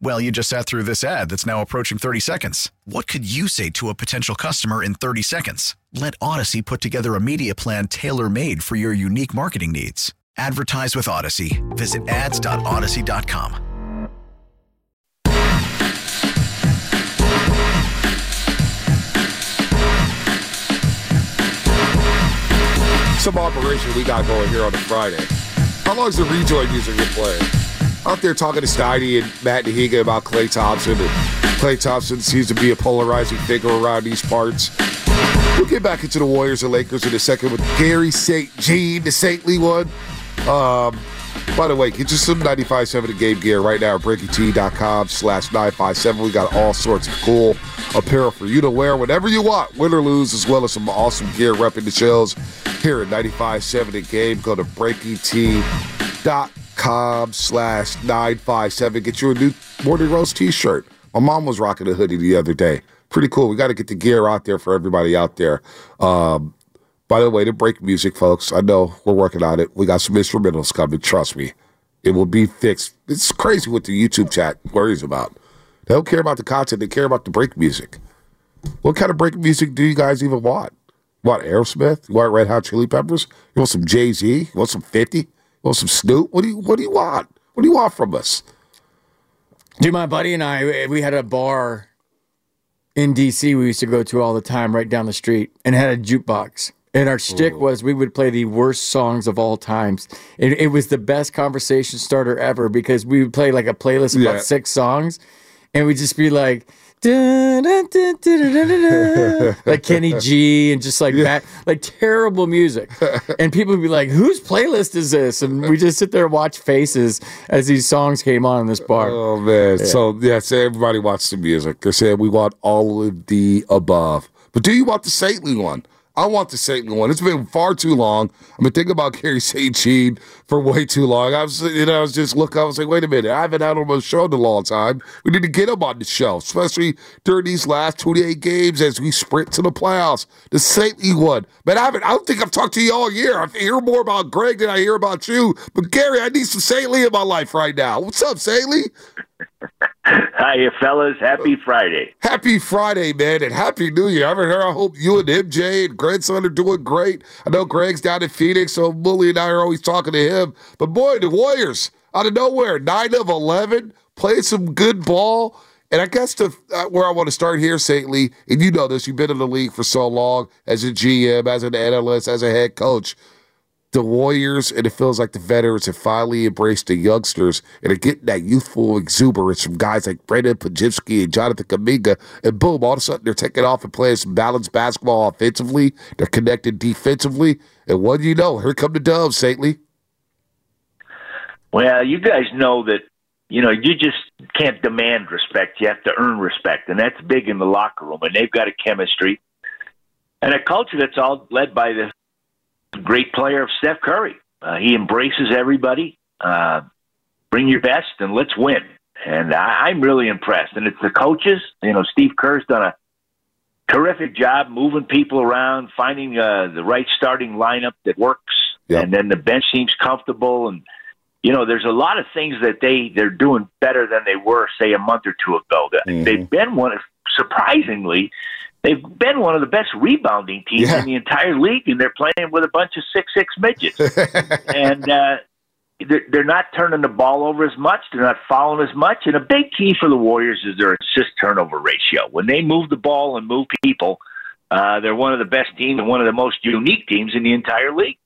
Well, you just sat through this ad that's now approaching 30 seconds. What could you say to a potential customer in 30 seconds? Let Audacy put together a media plan tailor made for your unique marketing needs. Advertise with Audacy. Visit ads.audacy.com. Some operation we got going here on a Friday. How long is the rejoin music you're playing? Out there talking to Steiny and Matt Nahiga about Klay Thompson. And Klay Thompson seems to be a polarizing figure around these parts. We'll get back into the Warriors and Lakers in a second with Garry St. Jean, the saintly one. Um, by the way, get you some 95.7 The Game gear right now at breakingt.com slash 957. We got all sorts of cool apparel for you to wear whenever you want, win or lose, as well as some awesome gear repping the shows here at 95.7 The Game. Go to com slash 957. Get you a new Morning Roast t shirt. My mom was rocking a hoodie the other day. Pretty cool. We got to get the gear out there for everybody out there. Um, by the way, the break music, folks, I know we're working on it. We got some instrumentals coming. Trust me, it will be fixed. It's crazy what the YouTube chat worries about. They don't care about the content, they care about the break music. What kind of break music do you guys even want? You want Aerosmith? You want Red Hot Chili Peppers? You want some Jay Z? You want some 50? Want some Snoop? What do you What do you want? What do you want from us? Dude, my buddy and I, we had a bar in DC we used to go to all the time right down the street and had a jukebox. And our shtick was we would play the worst songs of all times. It, it was the best conversation starter ever because we would play like a playlist of Yeah. about six songs and we'd just be like, Like Kenny G and just like that, like terrible music. And people would be like, whose playlist is this? And we just sit there and watch faces as these songs came on in this bar. Oh man! So yeah, so everybody wants the music. They're saying we want all of the above. But do you want the saintly one? I want the saintly one. It's been far too long. I've been thinking about Garry St. Jean for way too long. I was, you know, I was just looking. I was like, wait a minute. I haven't had him on the show in a long time. We need to get him on the show, especially during these last 28 games as we sprint to the playoffs. The saintly one, but I haven't. I don't think I've talked to you all year. I hear more about Greg than I hear about you. But Garry, I need some saintly in my life right now. What's up, saintly? Hiya, fellas. Happy Friday. Happy Friday, man, and Happy New Year. I. I hope you and MJ and grandson are doing great. I know Greg's down in Phoenix, so Mully and I are always talking to him. But boy, the Warriors out of nowhere, nine of eleven, played some good ball. And I guess the uh, where I want to start here, Saintly, and you know this, you've been in the league for so long as a GM, as an analyst, as a head coach. The Warriors, and it feels like the veterans have finally embraced the youngsters and are getting that youthful exuberance from guys like Brandin Podziemski and Jonathan Kuminga. And boom, all of a sudden they're taking off and playing some balanced basketball offensively. They're connected defensively. And what do you know? Here come the Dubs, Saintly. Well, you guys know that, you know, you just can't demand respect. You have to earn respect. And that's big in the locker room. And they've got a chemistry and a culture that's all led by the great player of Steph Curry. Uh, he embraces everybody. Uh, bring your best and let's win. And I, I'm really impressed. And it's the coaches. You know, Steve Kerr's done a terrific job moving people around, finding uh, the right starting lineup that works, Yep. and then the bench seems comfortable. And you know, there's a lot of things that they they're doing better than they were, say, a month or two ago. Mhm. They've been one of surprisingly. They've been one of the best rebounding teams Yeah. in the entire league, and they're playing with a bunch of six six midgets. and uh, they're, they're not turning the ball over as much. They're not fouling as much. And a big key for the Warriors is their assist turnover ratio. When they move the ball and move people, Uh, they're one of the best teams and one of the most unique teams in the entire league.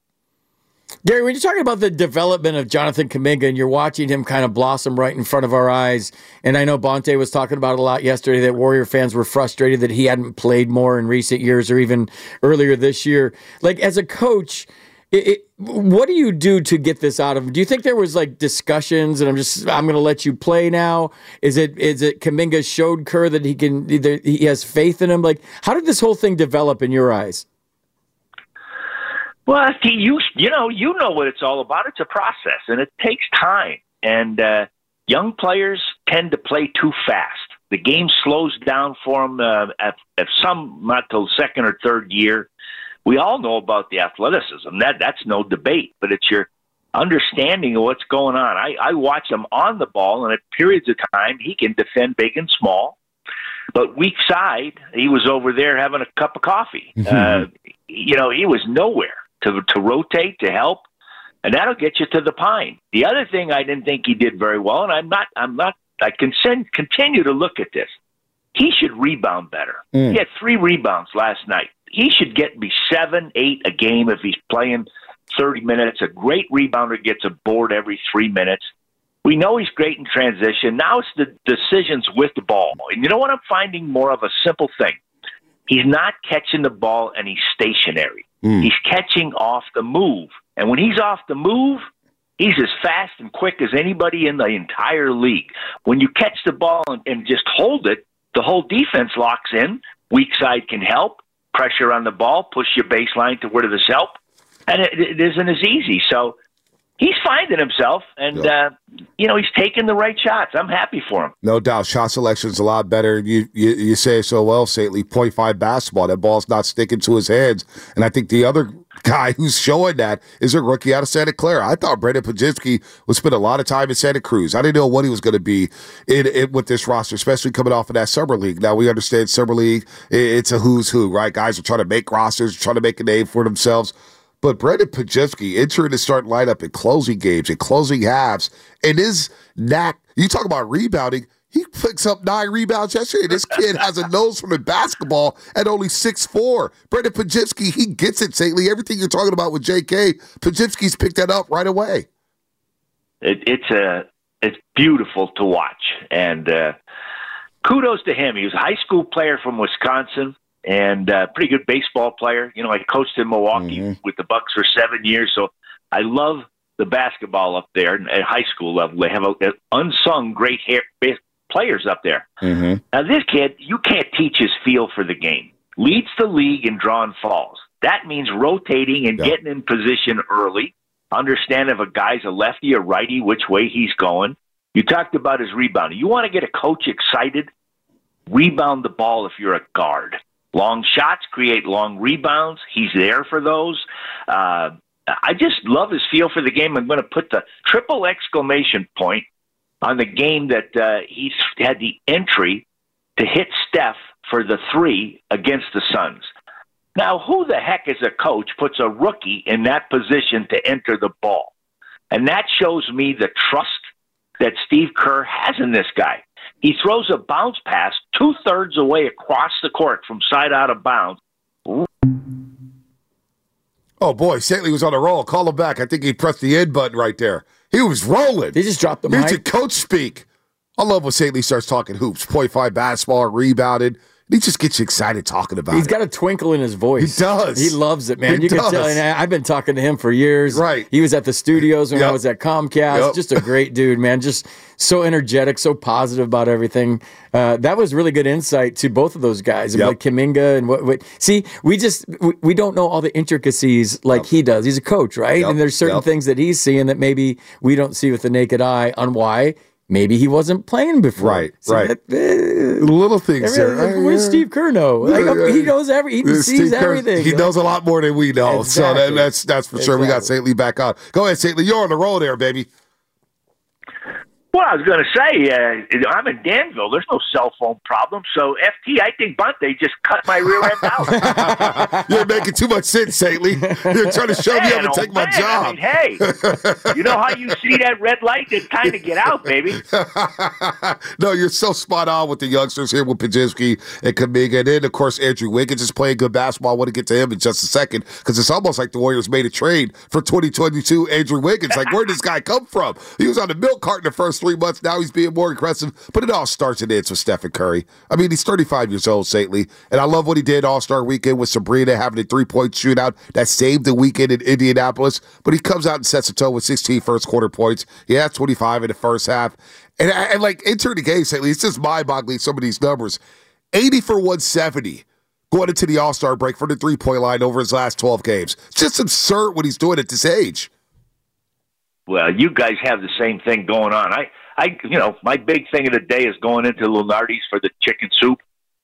Garry, when you're talking about the development of Jonathan Kuminga and you're watching him kind of blossom right in front of our eyes, and I know Bonta was talking about a lot yesterday that Warrior fans were frustrated that he hadn't played more in recent years or even earlier this year. Like as a coach, it, it, what do you do to get this out of him? Do you think there was like discussions and I'm just I'm going to let you play now? Is it is it Kuminga showed Kerr that he can either he has faith in him? Like how did this whole thing develop in your eyes? Well, you you know you know what it's all about. It's a process, and it takes time. And uh, young players tend to play too fast. The game slows down for them uh, at, at some not till second or third year. We all know about the athleticism. That that's no debate. But it's your understanding of what's going on. I, I watch him on the ball, and at periods of time he can defend big and small. But weak side, he was over there having a cup of coffee. Mm-hmm. Uh, you know, he was nowhere to to rotate to help, and that'll get you to the pine. The other thing I didn't think he did very well, and I'm not I'm not I can send, continue to look at this. He should rebound better. Mm. He had three rebounds last night. He should get me seven, eight a game if he's playing 30 minutes. A great rebounder gets a board every three minutes. We know he's great in transition. Now it's the decisions with the ball. And you know what I'm finding more of a simple thing? He's not catching the ball and he's stationary. Mm. He's catching off the move. And when he's off the move, he's as fast and quick as anybody in the entire league. When you catch the ball and, and just hold it, the whole defense locks in. Weak side can help. Pressure on the ball, push your baseline to where does help. And it, it isn't as easy. So he's finding himself, and uh, you know he's taking the right shots. I'm happy for him. No doubt, shot selection's a lot better. You you, you say so well, Saintly. Point five basketball. That ball's not sticking to his hands, and I think the other guy who's showing that is a rookie out of Santa Clara. I thought Brandin Podziemski would spend a lot of time in Santa Cruz. I didn't know what he was going to be in, in, with this roster, especially coming off of that summer league. Now we understand summer league; it's a who's who, right? Guys are trying to make rosters, trying to make a name for themselves. But Brandin Podziemski entering the starting lineup in closing games and closing halves, and his knack, you talk about rebounding, he picks up nine rebounds yesterday. This kid has a nose from a basketball at only six four. Brandin Podziemski, he gets it, Saintly. Everything you're talking about with JK, Podziemski's picked that up right away. It, it's a it's beautiful to watch, and uh, kudos to him. He was a high school player from Wisconsin and uh, pretty good baseball player. You know, I coached in Milwaukee mm-hmm. with the Bucks for seven years, so I love the basketball up there at high school level. They have a, a unsung great hair, players up there. Mm-hmm. Now, this kid, you can't teach his feel for the game. Leads the league in drawn falls. That means rotating and getting in position early. Understand if a guy's a lefty or righty, which way he's going. You talked about his rebounding. You want to get a coach excited? Rebound the ball if you're a guard. Long shots create long rebounds. He's there for those. Uh, I just love his feel for the game. I'm going to put the triple exclamation point on the game that uh, he's had the entry to hit Steph for the three against the Suns. Now, who the heck as a coach puts a rookie in that position to enter the ball? And that shows me the trust that Steve Kerr has in this guy. He throws a bounce pass two thirds away across the court from side out of bounds. Oh boy, Saintly was on a roll. Call him back. I think he pressed the end button right there. He was rolling. He just dropped the Here's mic. coach speak. I love when Saintly starts talking hoops. Point five basketball, rebounded. He just gets you excited talking about He's it. got a twinkle in his voice. He does. He loves it, man. He you does. can tell. And I- I've been talking to him for years. Right. He was at the studios when I was at Comcast. Yep. Just a great dude, man. Just so energetic, so positive about everything. Uh, that was really good insight to both of those guys, Yep. like Kuminga and what, what. See, we just we, we don't know all the intricacies like he does. He's a coach, right? Yep. And there's certain Yep. things that he's seeing that maybe we don't see with the naked eye on why. Maybe he wasn't playing before. Right, So right. that- eh, Little things there. What does Steve Kerr know? Like, Yeah, he knows every. He Uh, sees Kerr, everything. He knows a lot more than we know. So that, that's that's for sure. We got Exactly. Saintly back on. Go ahead, Saintly. You're on the roll there, baby. Well, I was going to say, uh, I'm in Danville. There's no cell phone problem. So, FT, I think Bunte just cut my rear end out. You're making too much sense, Haley. You're trying to show me how to oh, take my job. I mean, hey, you know how you see that red light? It kind of get out, baby. no, you're so spot on with the youngsters here with Podziemski and Kuminga. And then, of course, Andrew Wiggins is playing good basketball. I want to get to him in just a second because it's almost like the Warriors made a trade for 2022 Andrew Wiggins. Like, where did this guy come from? He was on the milk cart in the first three months. Now he's being more aggressive. But it all starts and ends with Stephen Curry. I mean, he's 35 years old, Saintly. And I love what he did All Star weekend with Sabrina having a three point shootout that saved the weekend in Indianapolis. But he comes out and sets a toe with 16 first quarter points. He has 25 in the first half. And, and like entering the game, Saintly, it's just mind boggling some of these numbers. 80 for 170 going into the All Star break for the three point line over his last 12 games. It's just absurd what he's doing at this age. Well, you guys have the same thing going on. I, I, you know, my big thing of the day is going into Lunardi's for the chicken soup,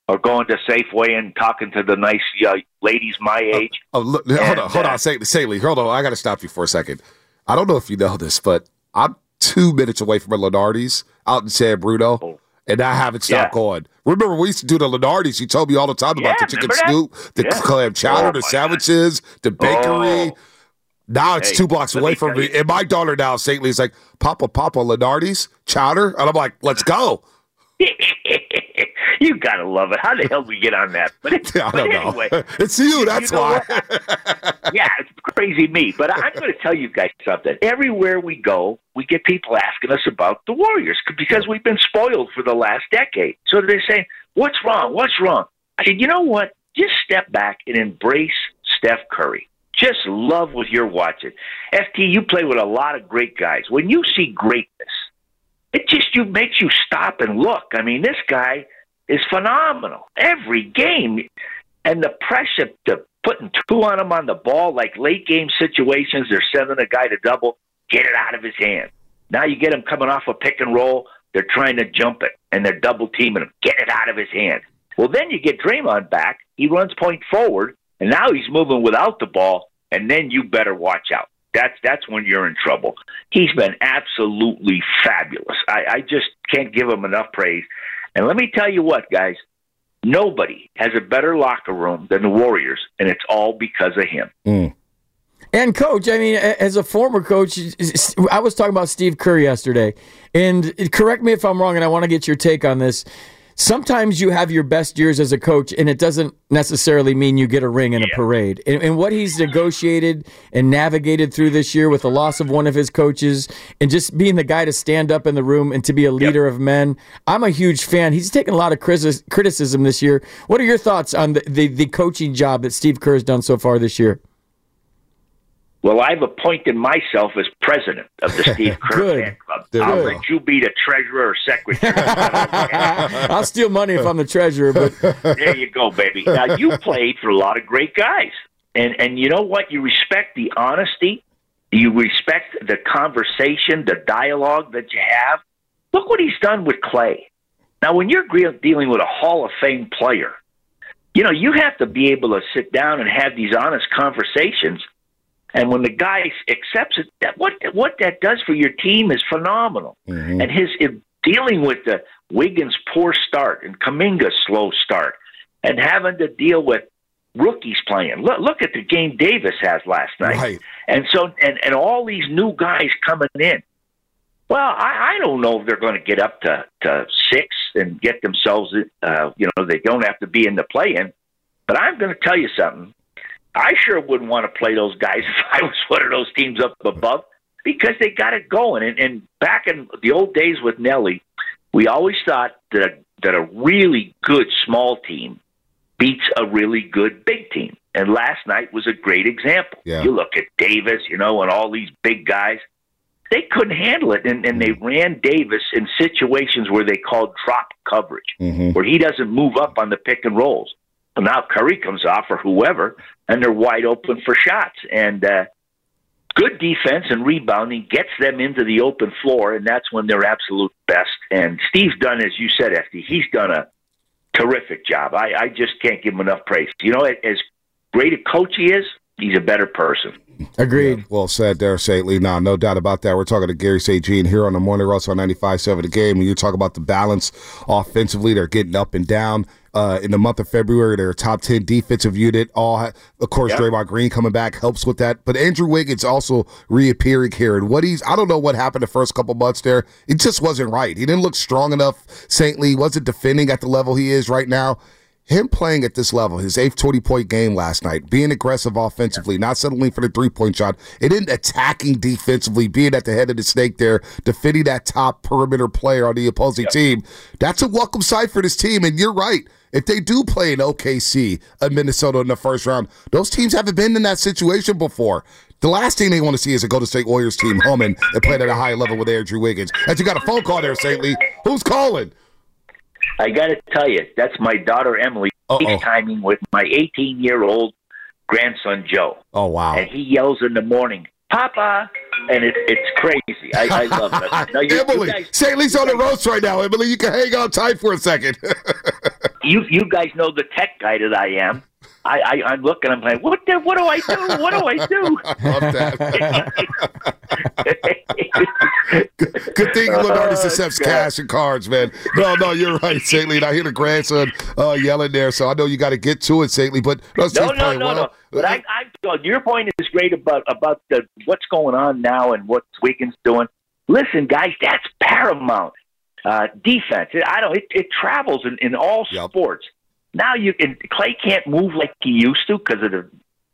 or going to Safeway and talking to the nice uh, ladies my age. Oh, oh look, hold And, on, hold uh, on, Saley, Saley, hold on. I got to stop you for a second. I don't know if you know this, but I'm two minutes away from a Lunardi's out in San Bruno. Oh. And I haven't stopped Yeah. going. Remember, we used to do the Lunardi's. You told me all the time about the chicken scoop, the Yeah. clam chowder, Oh, the sandwiches, the bakery. Oh. Now it's Hey, two blocks away from me. you- And my daughter now, St. is like, Papa, Papa, Lunardi's chowder. And I'm like, let's go. you gotta love it. How the hell did we get on that? But, it, I don't anyway, know. It's you. That's know why. yeah, it's crazy me. But I'm going to tell you guys something. Everywhere we go, we get people asking us about the Warriors because we've been spoiled for the last decade. So they're saying, "What's wrong? What's wrong?" I said, "You know what? Just step back and embrace Steph Curry. Just love what you're watching. FT, you play with a lot of great guys. When you see greatness, it just you makes you stop and look. I mean, this guy is phenomenal every game, and the pressure to putting two on him on the ball, like late game situations, they're sending a guy to double, get it out of his hand. Now you get him coming off a pick and roll, they're trying to jump it, and they're double teaming him, get it out of his hand. Well, then you get Draymond back, he runs point forward, and now he's moving without the ball, and then you better watch out. That's that's when you're in trouble. He's been absolutely fabulous. I, I just can't give him enough praise. And let me tell you what, guys, nobody has a better locker room than the Warriors, and it's all because of him. Hmm. And coach, I mean, as a former coach, I was talking about Steve Kerr yesterday, and correct me if I'm wrong, and I want to get your take on this. Sometimes you have your best years as a coach, and it doesn't necessarily mean you get a ring in a parade. And, and what he's negotiated and navigated through this year with the loss of one of his coaches, and just being the guy to stand up in the room and to be a leader of men, I'm a huge fan. He's taken a lot of criticism this year. What are your thoughts on the, the, the coaching job that Steve Kerr has done so far this year? Well, I've appointed myself as president of the Steve Kerr fan club. There I'll let you be the treasurer or secretary. I'll steal money if I'm the treasurer, but there you go, baby. Now you played for a lot of great guys, and and you know what? You respect the honesty, you respect the conversation, the dialogue that you have. Look what he's done with Klay. Now, when you're dealing with a Hall of Fame player, you know you have to be able to sit down and have these honest conversations. And when the guy accepts it, that what what that does for your team is phenomenal. And his in dealing with the Wiggins' poor start and Kuminga's slow start, and having to deal with rookies playing. Look, look at the game Davis has last night, Right. and so and and all these new guys coming in. Well, I, I don't know if they're going to get up to to six and get themselves. Uh, you know, they don't have to be in the play-in. But I'm going to tell you something. I sure wouldn't want to play those guys if I was one of those teams up above because they got it going. And, and back in the old days with Nelly, we always thought that a, that a really good small team beats a really good big team. And last night was a great example. Yeah. You look at Davis, you know, and all these big guys. They couldn't handle it, and, and they mm-hmm. ran Davis in situations where they called drop coverage, mm-hmm. where he doesn't move up on the pick and rolls. Well, now Curry comes off or whoever, and they're wide open for shots. And uh, good defense and rebounding gets them into the open floor, and that's when they're absolute best. And Steve's done, as you said, FD, he's done a terrific job. I, I just can't give him enough praise. You know, as great a coach he is, he's a better person. Agreed. Yeah, well said there, Saintly. No, no doubt about that. We're talking to Garry St. Jean here on the morning Russ on 95.7 the game. And you talk about the balance offensively, they're getting up and down. Uh, in the month of February, they're a top 10 defensive unit. All, of course, yep. Draymond Green coming back helps with that. But Andrew Wiggins also reappearing here. And what he's, I don't know what happened the first couple months there. It just wasn't right. He didn't look strong enough. Saintly wasn't defending at the level he is right now him playing at this level, his eighth 20 point game last night, being aggressive offensively, not settling for the three point shot, and then attacking defensively, being at the head of the snake there, defending that top perimeter player on the opposing yep. team, that's a welcome sight for this team. And you're right. If they do play in OKC, a uh, Minnesota in the first round, those teams haven't been in that situation before. The last thing they want to see is a Golden State Warriors team humming and playing at a high level with Andrew Wiggins. As you got a phone call there, St. Lee. Who's calling? I got to tell you, that's my daughter Emily FaceTiming with my 18 year old grandson Joe. Oh wow! And he yells in the morning, "Papa!" and it, it's crazy. I, I love it. Now, you, Emily, you guys, on the roast right now. Emily, you can hang on tight for a second. you you guys know the tech guy that I am. I, I I'm looking. I'm like, what the, what do I do? What do I do? I love that. Good, thing Leonardis accepts uh, cash and cards, man. No, no, you're right, Saintly. And I hear the grandson uh, yelling there, so I know you got to get to it, Saintly. But no, no, no, no, well. no. But I, I, your point is great about about the what's going on now and what Wiggins doing. Listen, guys, that's paramount. Uh, defense. I don't. It, it travels in, in all yep. sports. Now you can Klay can't move like he used to because of the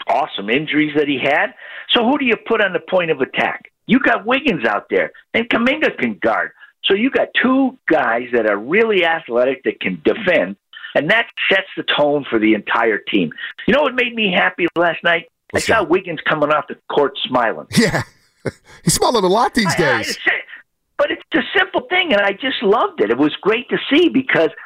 awesome injuries that he had. So who do you put on the point of attack? You got Wiggins out there, and Kuminga can guard. So you got two guys that are really athletic that can defend, and that sets the tone for the entire team. You know what made me happy last night? What's I saw that? Wiggins coming off the court smiling. Yeah, he's smiling a lot these days. I, I, but it's a simple thing, and I just loved it. It was great to see because –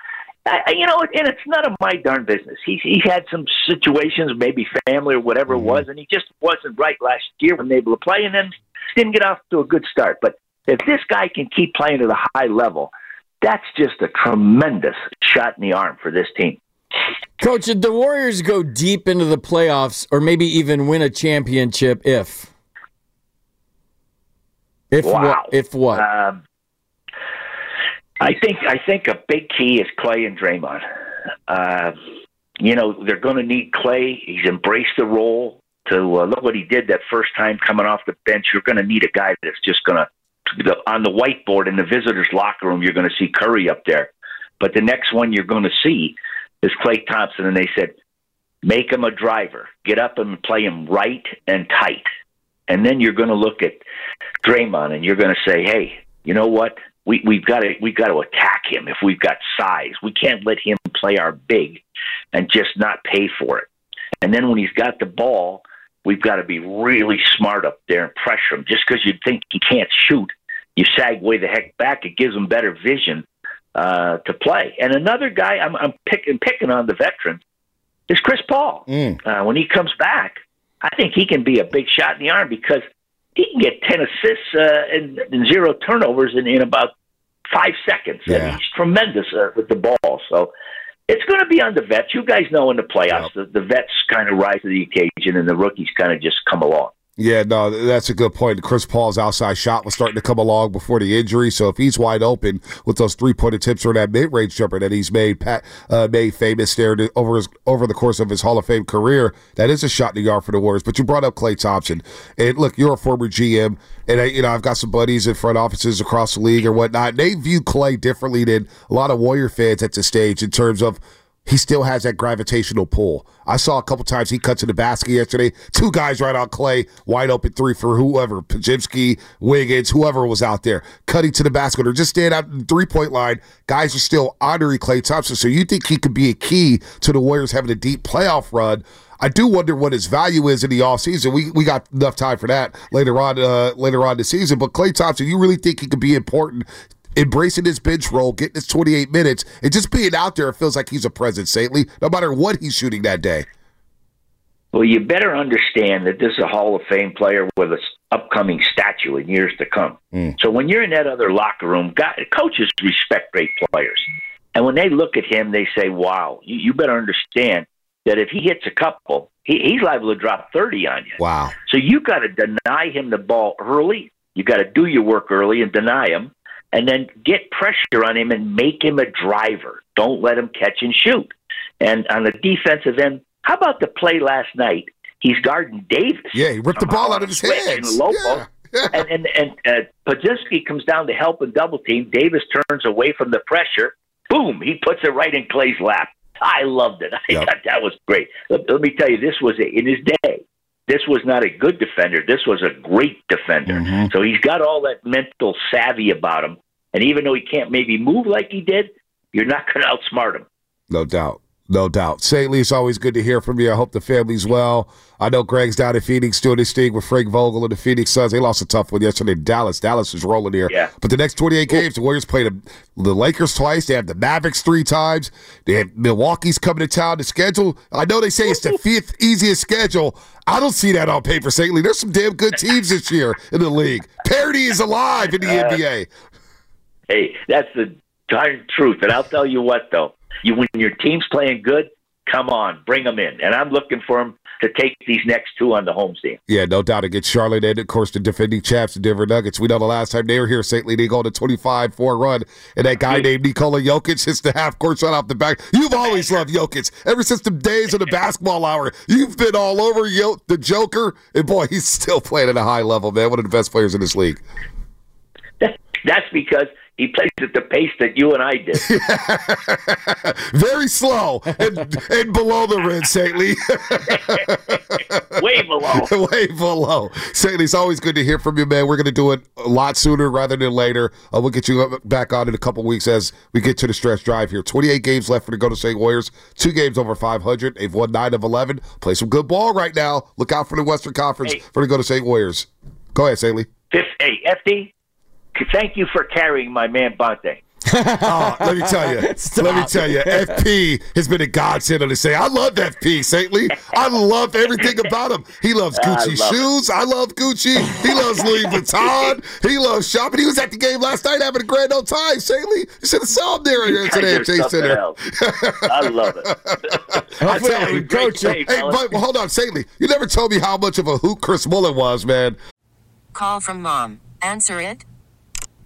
I, you know, and it's none of my darn business. He he had some situations, maybe family or whatever mm-hmm. it was, and he just wasn't right last year when they able to play, and then didn't get off to a good start. But if this guy can keep playing at a high level, that's just a tremendous shot in the arm for this team. Coach, did the Warriors go deep into the playoffs, or maybe even win a championship? If, if wow. what? If what? Um, I think I think a big key is Klay and Draymond. Uh, you know they're going to need Klay. He's embraced the role. To uh, look what he did that first time coming off the bench, you're going to need a guy that's just going to on the whiteboard in the visitors' locker room. You're going to see Curry up there, but the next one you're going to see is Klay Thompson, and they said make him a driver, get up and play him right and tight, and then you're going to look at Draymond and you're going to say, hey, you know what? we we've got to we've got to attack him if we've got size. We can't let him play our big and just not pay for it. And then when he's got the ball, we've got to be really smart up there and pressure him. Just because you think he can't shoot, you sag way the heck back. It gives him better vision uh, to play. And another guy I'm, I'm picking picking on the veterans is Chris Paul. Mm. Uh, when he comes back, I think he can be a big shot in the arm because he can get 10 assists uh, and, and zero turnovers in, in about five seconds. Yeah. And he's tremendous uh, with the ball. So it's going to be on the vets. You guys know in the playoffs, yep. the, the vets kind of rise to the occasion and the rookies kind of just come along. Yeah, no, that's a good point. Chris Paul's outside shot was starting to come along before the injury, so if he's wide open with those three pointed tips or that mid range jumper that he's made Pat, uh, made famous there to, over his over the course of his Hall of Fame career, that is a shot in the yard for the Warriors. But you brought up Klay Thompson, and look, you're a former GM, and I, you know I've got some buddies in front offices across the league or whatnot. They view Klay differently than a lot of Warrior fans at this stage in terms of he still has that gravitational pull. I saw a couple times he cut to the basket yesterday. Two guys right on Klay, wide open three for whoever, Podziemski, Wiggins, whoever was out there, cutting to the basket or just stand out in the three point line. Guys are still honoring Klay Thompson. So you think he could be a key to the Warriors having a deep playoff run? I do wonder what his value is in the offseason. We we got enough time for that later on uh, later on the season. But Klay Thompson, you really think he could be important embracing his bench role, getting his 28 minutes, and just being out there, it feels like he's a presence, Saintly, no matter what he's shooting that day. Well, you better understand that this is a Hall of Fame player with an upcoming statue in years to come. Mm. So when you're in that other locker room, God, coaches respect great players. And when they look at him, they say, wow, you, you better understand that if he hits a couple, he, he's liable to drop 30 on you. Wow. So you got to deny him the ball early. You got to do your work early and deny him, and then get pressure on him and make him a driver. Don't let him catch and shoot. And on the defensive end, how about the play last night? He's guarding Davis. Yeah, he ripped the ball out of his hands. and Lopo. Yeah. Yeah. And and and uh, Podziemski comes down to help and double team. Davis turns away from the pressure. Boom! He puts it right in Klay's lap. I loved it. I Yep. thought that was great. Let, let me tell you, this was a, in his day. This was not a good defender. This was a great defender. Mm-hmm. So he's got all that mental savvy about him. And even though he can't maybe move like he did, you're not going to outsmart him. No doubt. No doubt. Saley, it's always good to hear from you. I hope the family's well. I know Greg's down in Phoenix doing his thing with Frank Vogel and the Phoenix Suns. They lost a tough one yesterday in Dallas. Dallas is rolling here. Yeah. But the next 28 games, the Warriors play the, the Lakers twice. They have the Mavericks three times. They have Milwaukee's coming to town. The schedule, I know they say it's the fifth easiest schedule. I don't see that on paper, Saley. There's some damn good teams this year in the league. Parity is alive in the uh, NBA. Hey, that's the darn truth. And I'll tell you what, though, you when your team's playing good, come on, bring them in. And I'm looking for them to take these next two on the home team. Yeah, no doubt against Charlotte and, of course, the defending champs, the Denver Nuggets. We know the last time they were here, St. Lee, they go a 25 4 run, and that guy named Nikola Jokic hits the half court shot off the back. You've always loved Jokic. Ever since the days of the basketball hour, you've been all over Yo- the Joker, and boy, he's still playing at a high level, man. One of the best players in this league. That's because he plays at the pace that you and I did. Very slow and, and below the rim. Lee. Way below. Way below. Lee, it's always good to hear from you, man. We're going to do it a lot sooner rather than later. Uh, we'll get you back on in a couple weeks as we get to the stretch drive here. 28 games left for the Golden State Warriors. Two games over 500. They've won 9 of 11. Play some good ball right now. Look out for the Western Conference Hey. for the Golden State Warriors. Go ahead. Lee. Fifth, hey, FD, thank you for carrying my man Bonta. Oh, let me tell you. let me tell you. FP has been a godsend on the say. I love FP, St. Lee. I love everything about him. He loves I Gucci love it. shoes. I love Gucci. He loves Louis Vuitton. He loves shopping. He was at the game last night having a grand old time, Saintly, Lee. You should have saw him there here You today at guys Chase Center. I love it. I tell you, Coach, save, Hey, fellas. but well, hold on, Saintly. You never told me how much of a hoot Chris Mullin was, man. Call from mom. Answer it.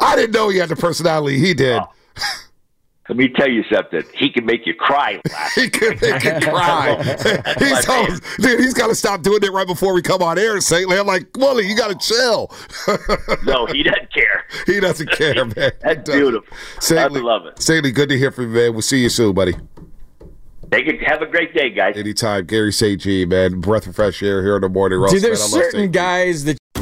I didn't know he had the personality he did. Oh. Let me tell you something. He can make you cry. He could make you cry. he's my always, dude, he's got to stop doing it right before we come on air, St. Lee. I'm like, Wooly, you got to chill. no, he doesn't care. he doesn't care, man. That's beautiful. St. I love it. St. Lee, good to hear from you, man. We'll see you soon, buddy. Take it. Have a great day, guys. Anytime. Gary St. G, man. Breath of fresh air here in the morning. Roast, Dude, there's man. Certain guys that